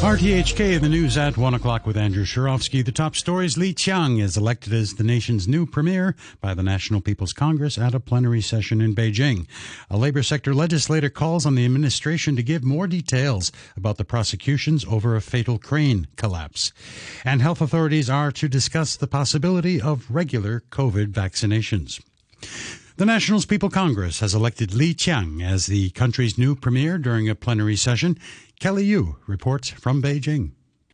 RTHK, the news at 1 o'clock with Andrew Shirovsky. The top stories Li Qiang is elected as the nation's new premier by the National People's Congress at a plenary session in Beijing. A labor sector legislator calls on the administration to give more details about the prosecutions over a fatal crane collapse. And health authorities are to discuss the possibility of regular COVID vaccinations. The National's People Congress has elected Li Qiang as the country's new premier during a plenary session. Kelly Yu reports from Beijing.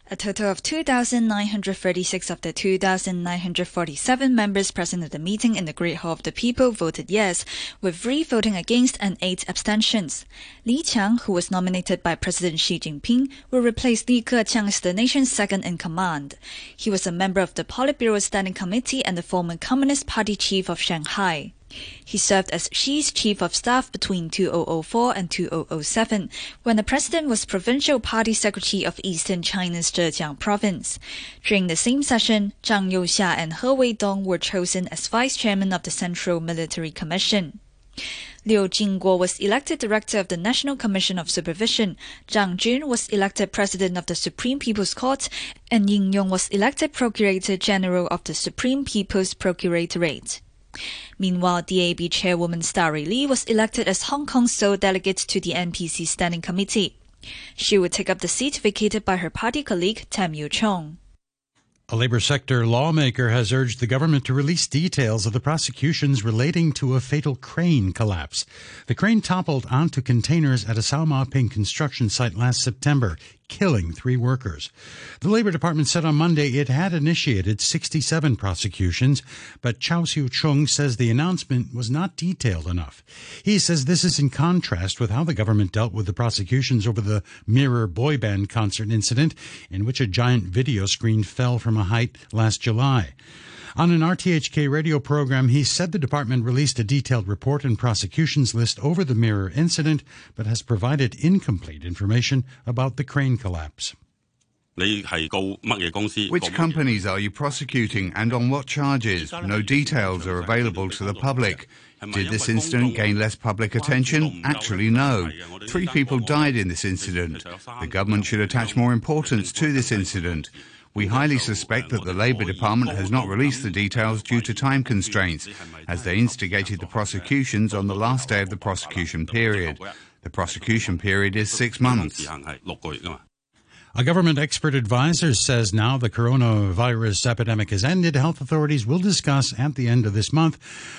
A total of 2,936 of the 2,947 members present at the meeting in the Great Hall of the People voted yes, with three voting against and eight abstentions. Li Qiang, who was nominated by President Xi Jinping, will replace Li Keqiang as the nation's second in command. He was a member of the Politburo Standing Committee and the former Communist Party chief of Shanghai. He served as Xi's chief of staff between 2004 and 2007, when the president was provincial party secretary of eastern China's Zhejiang province. During the same session, Zhang Youxia and He Weidong were chosen as vice chairman of the Central Military Commission. Liu Jinguo was elected director of the National Commission of Supervision. Zhang Jun was elected president of the Supreme People's Court, and Ying Yong was elected procurator general of the Supreme People's Procuratorate. Meanwhile, DAB chairwoman Starry Lee was elected as Hong Kong's sole delegate to the NPC Standing Committee. She would take up the seat vacated by her party colleague Tam Yiu Chung. A labor sector lawmaker has urged the government to release details of the prosecutions relating to a fatal crane collapse. The crane toppled onto containers at a Sao Ma Ping construction site last September, killing three workers. The Labor Department said on Monday it had initiated 67 prosecutions, but Chau Siu Chung says the announcement was not detailed enough. He says this is in contrast with how the government dealt with the prosecutions over the Mirror boy band concert incident, in which a giant video screen fell from a height last July. On an RTHK radio program, he said the department released a detailed report and prosecutions list over the mirror incident, but has provided incomplete information about the crane collapse. Which companies are you prosecuting and on what charges? No details are available to the public. Did this incident gain less public attention? Actually, no. Three people died in this incident. The government should attach more importance to this incident. We highly suspect that the Labour Department has not released the details due to time constraints, as they instigated the prosecutions on the last day of the prosecution period. The prosecution period is six months. A government expert advisor says now the coronavirus epidemic has ended, health authorities will discuss at the end of this month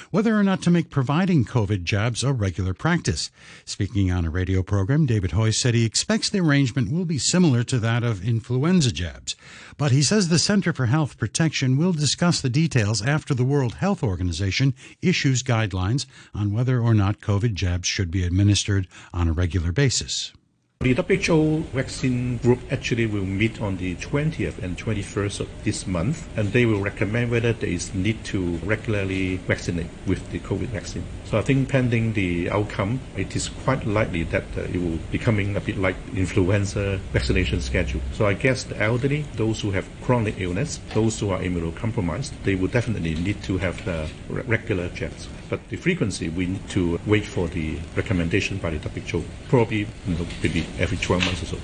whether or not to make providing COVID jabs a regular practice. Speaking on a radio program, David Hui said he expects the arrangement will be similar to that of influenza jabs. But he says the Center for Health Protection will discuss the details after the World Health Organization issues guidelines on whether or not COVID jabs should be administered on a regular basis. The WHO vaccine group actually will meet on the 20th and 21st of this month, and they will recommend whether there is need to regularly vaccinate with the COVID vaccine. So I think pending the outcome, it is quite likely that uh, it will be coming a bit like influenza vaccination schedule. So I guess the elderly, those who have chronic illness, those who are immunocompromised, they will definitely need to have the regular jabs. But the frequency, we need to wait for the recommendation by the WHO, probably you know, maybe every 12 months or so.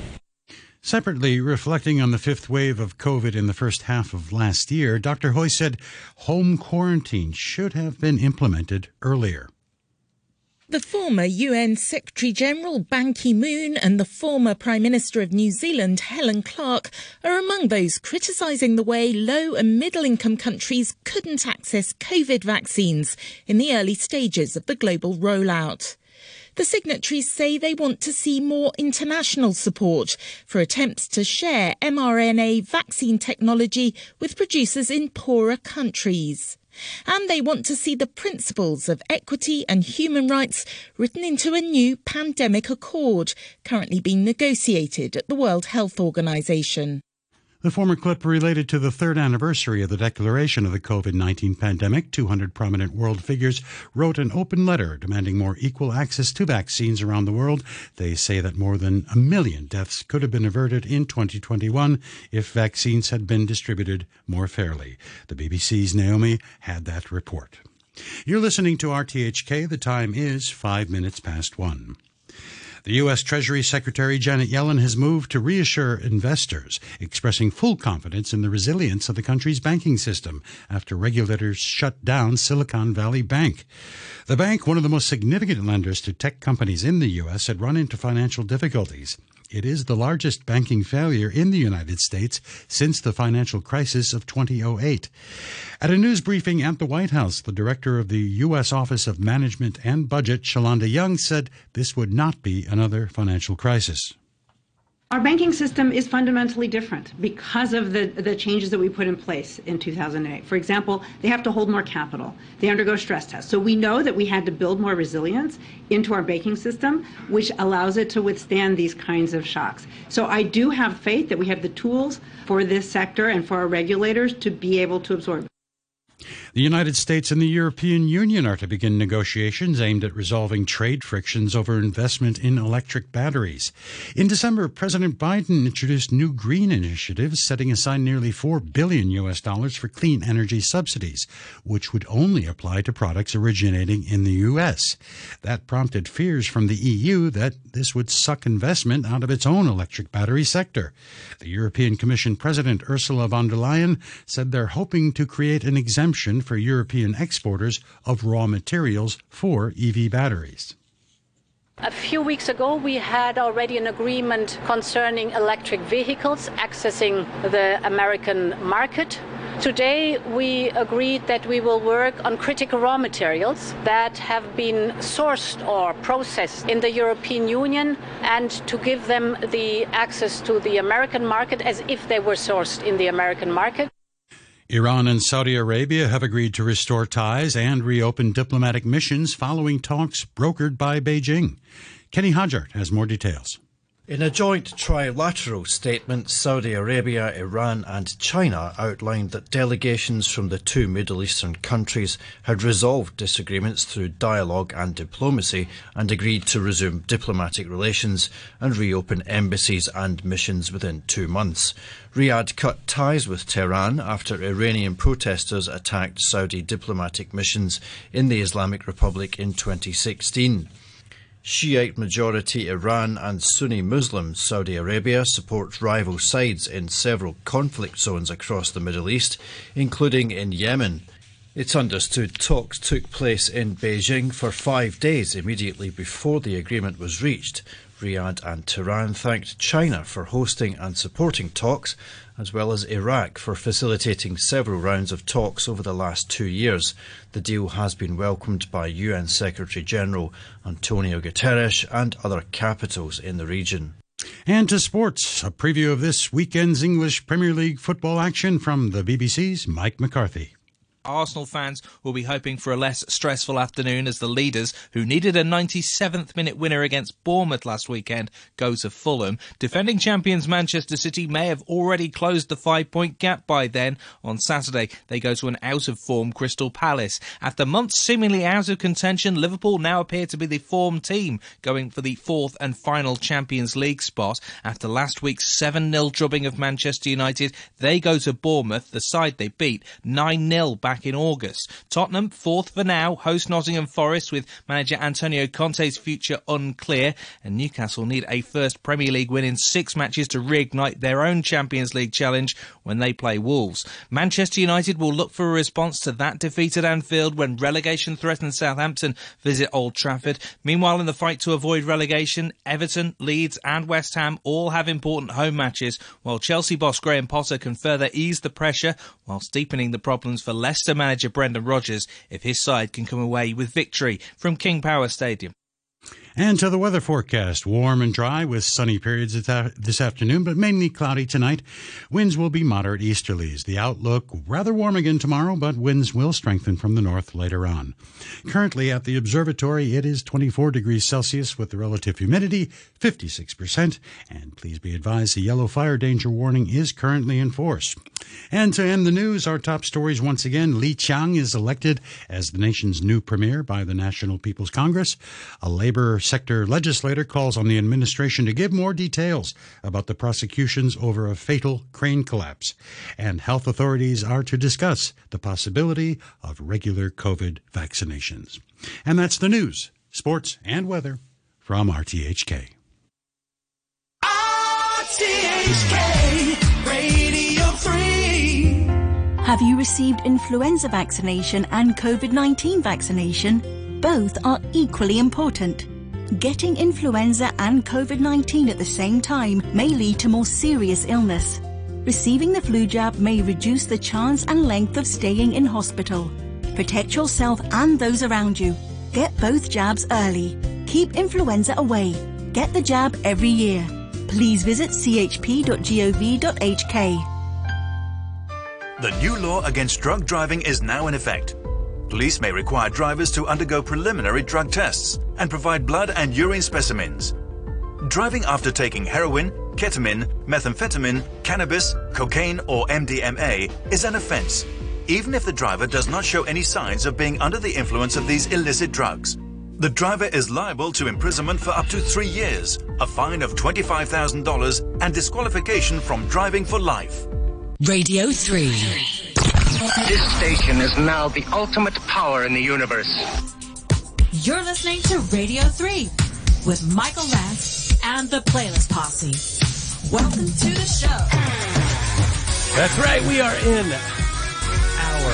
Separately, reflecting on the fifth wave of COVID in the first half of last year, Dr. Hui said home quarantine should have been implemented earlier. The former UN Secretary General Ban Ki moon and the former Prime Minister of New Zealand, Helen Clark, are among those criticising the way low and middle income countries couldn't access COVID vaccines in the early stages of the global rollout. The signatories say they want to see more international support for attempts to share mRNA vaccine technology with producers in poorer countries. And they want to see the principles of equity and human rights written into a new pandemic accord currently being negotiated at the World Health Organization. The former clip related to the third anniversary of the declaration of the COVID 19 pandemic. 200 prominent world figures wrote an open letter demanding more equal access to vaccines around the world. They say that more than a million deaths could have been averted in 2021 if vaccines had been distributed more fairly. The BBC's Naomi had that report. You're listening to RTHK. The time is five minutes past one. The U.S. Treasury Secretary Janet Yellen has moved to reassure investors, expressing full confidence in the resilience of the country's banking system after regulators shut down Silicon Valley Bank. The bank, one of the most significant lenders to tech companies in the U.S., had run into financial difficulties. It is the largest banking failure in the United States since the financial crisis of 2008. At a news briefing at the White House, the director of the U.S. Office of Management and Budget, Shalanda Young, said this would not be another financial crisis. Our banking system is fundamentally different because of the, the changes that we put in place in 2008. For example, they have to hold more capital. They undergo stress tests. So we know that we had to build more resilience into our banking system, which allows it to withstand these kinds of shocks. So I do have faith that we have the tools for this sector and for our regulators to be able to absorb. The United States and the European Union are to begin negotiations aimed at resolving trade frictions over investment in electric batteries. In December, President Biden introduced new green initiatives setting aside nearly 4 billion US dollars for clean energy subsidies, which would only apply to products originating in the US. That prompted fears from the EU that this would suck investment out of its own electric battery sector. The European Commission President Ursula von der Leyen said they're hoping to create an exemption for European exporters of raw materials for EV batteries. A few weeks ago, we had already an agreement concerning electric vehicles accessing the American market. Today, we agreed that we will work on critical raw materials that have been sourced or processed in the European Union and to give them the access to the American market as if they were sourced in the American market. Iran and Saudi Arabia have agreed to restore ties and reopen diplomatic missions following talks brokered by Beijing. Kenny Hodgart has more details. In a joint trilateral statement, Saudi Arabia, Iran, and China outlined that delegations from the two Middle Eastern countries had resolved disagreements through dialogue and diplomacy and agreed to resume diplomatic relations and reopen embassies and missions within two months. Riyadh cut ties with Tehran after Iranian protesters attacked Saudi diplomatic missions in the Islamic Republic in 2016. Shiite majority Iran and Sunni Muslim Saudi Arabia support rival sides in several conflict zones across the Middle East, including in Yemen. It's understood talks took place in Beijing for five days immediately before the agreement was reached. Riyadh and Tehran thanked China for hosting and supporting talks, as well as Iraq for facilitating several rounds of talks over the last two years. The deal has been welcomed by UN Secretary General Antonio Guterres and other capitals in the region. And to sports, a preview of this weekend's English Premier League football action from the BBC's Mike McCarthy. Arsenal fans will be hoping for a less stressful afternoon as the leaders, who needed a 97th minute winner against Bournemouth last weekend, go to Fulham. Defending champions Manchester City may have already closed the five point gap by then. On Saturday, they go to an out of form Crystal Palace. After months seemingly out of contention, Liverpool now appear to be the form team, going for the fourth and final Champions League spot. After last week's 7 0 drubbing of Manchester United, they go to Bournemouth, the side they beat 9 0 back back in August. Tottenham, fourth for now, host Nottingham Forest with manager Antonio Conte's future unclear. And Newcastle need a first Premier League win in six matches to reignite their own Champions League challenge when they play Wolves. Manchester United will look for a response to that defeat at Anfield when relegation threatened Southampton visit Old Trafford. Meanwhile, in the fight to avoid relegation, Everton, Leeds, and West Ham all have important home matches, while Chelsea boss Graham Potter can further ease the pressure whilst deepening the problems for Leicester manager Brendan Rodgers if his side can come away with victory from King Power Stadium. And to the weather forecast warm and dry with sunny periods this afternoon, but mainly cloudy tonight. Winds will be moderate easterlies. The outlook rather warm again tomorrow, but winds will strengthen from the north later on. Currently at the observatory, it is 24 degrees Celsius with the relative humidity 56%. And please be advised the yellow fire danger warning is currently in force. And to end the news, our top stories once again Li Qiang is elected as the nation's new premier by the National People's Congress. A labor sector legislator calls on the administration to give more details about the prosecutions over a fatal crane collapse. And health authorities are to discuss the possibility of regular COVID vaccinations. And that's the news, sports, and weather from RTHK. RTHK Radio 3. Have you received influenza vaccination and COVID 19 vaccination? Both are equally important. Getting influenza and COVID 19 at the same time may lead to more serious illness. Receiving the flu jab may reduce the chance and length of staying in hospital. Protect yourself and those around you. Get both jabs early. Keep influenza away. Get the jab every year. Please visit chp.gov.hk. The new law against drug driving is now in effect. Police may require drivers to undergo preliminary drug tests and provide blood and urine specimens. Driving after taking heroin, ketamine, methamphetamine, cannabis, cocaine, or MDMA is an offense, even if the driver does not show any signs of being under the influence of these illicit drugs. The driver is liable to imprisonment for up to three years, a fine of $25,000, and disqualification from driving for life. Radio 3. This station is now the ultimate power in the universe. You're listening to Radio 3 with Michael Lance and the Playlist Posse. Welcome to the show. That's right, we are in our.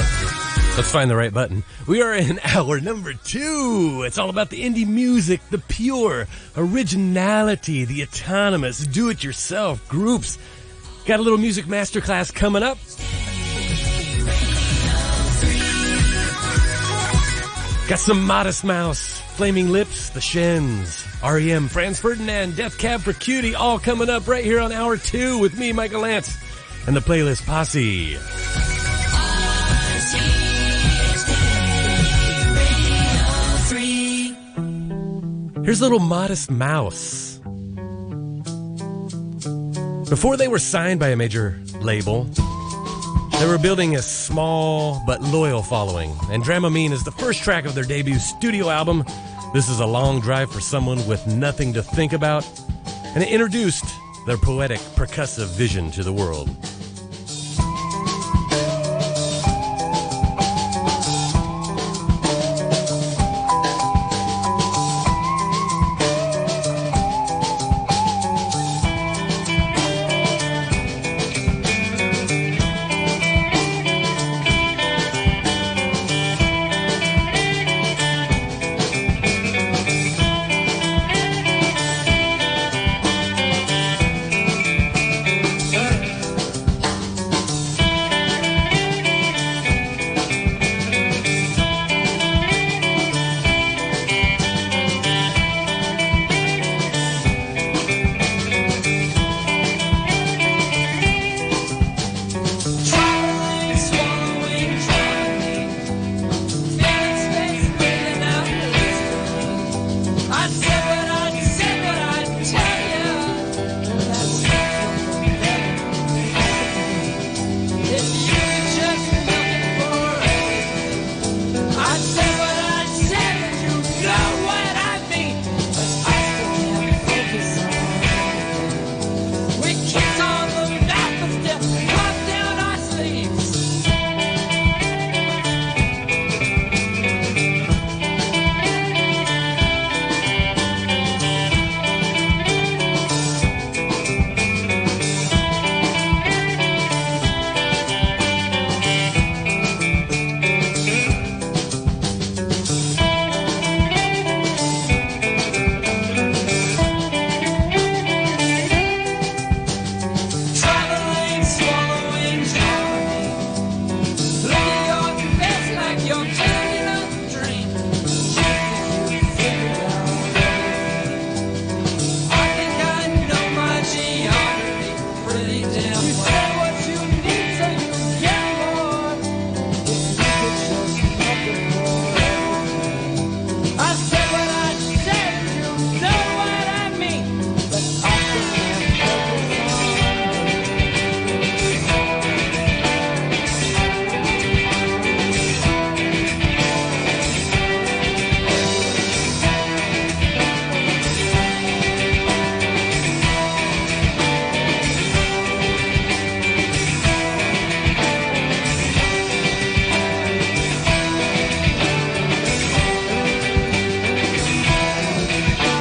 Let's find the right button. We are in hour number two. It's all about the indie music, the pure originality, the autonomous, do it yourself groups. Got a little music masterclass coming up. Got some Modest Mouse, Flaming Lips, The Shins, REM, Franz Ferdinand, Death Cab for Cutie, all coming up right here on hour two with me, Michael Lance, and the playlist posse. Here's a little Modest Mouse. Before they were signed by a major label, they were building a small but loyal following, and Dramamine is the first track of their debut studio album. This is a long drive for someone with nothing to think about, and it introduced their poetic, percussive vision to the world.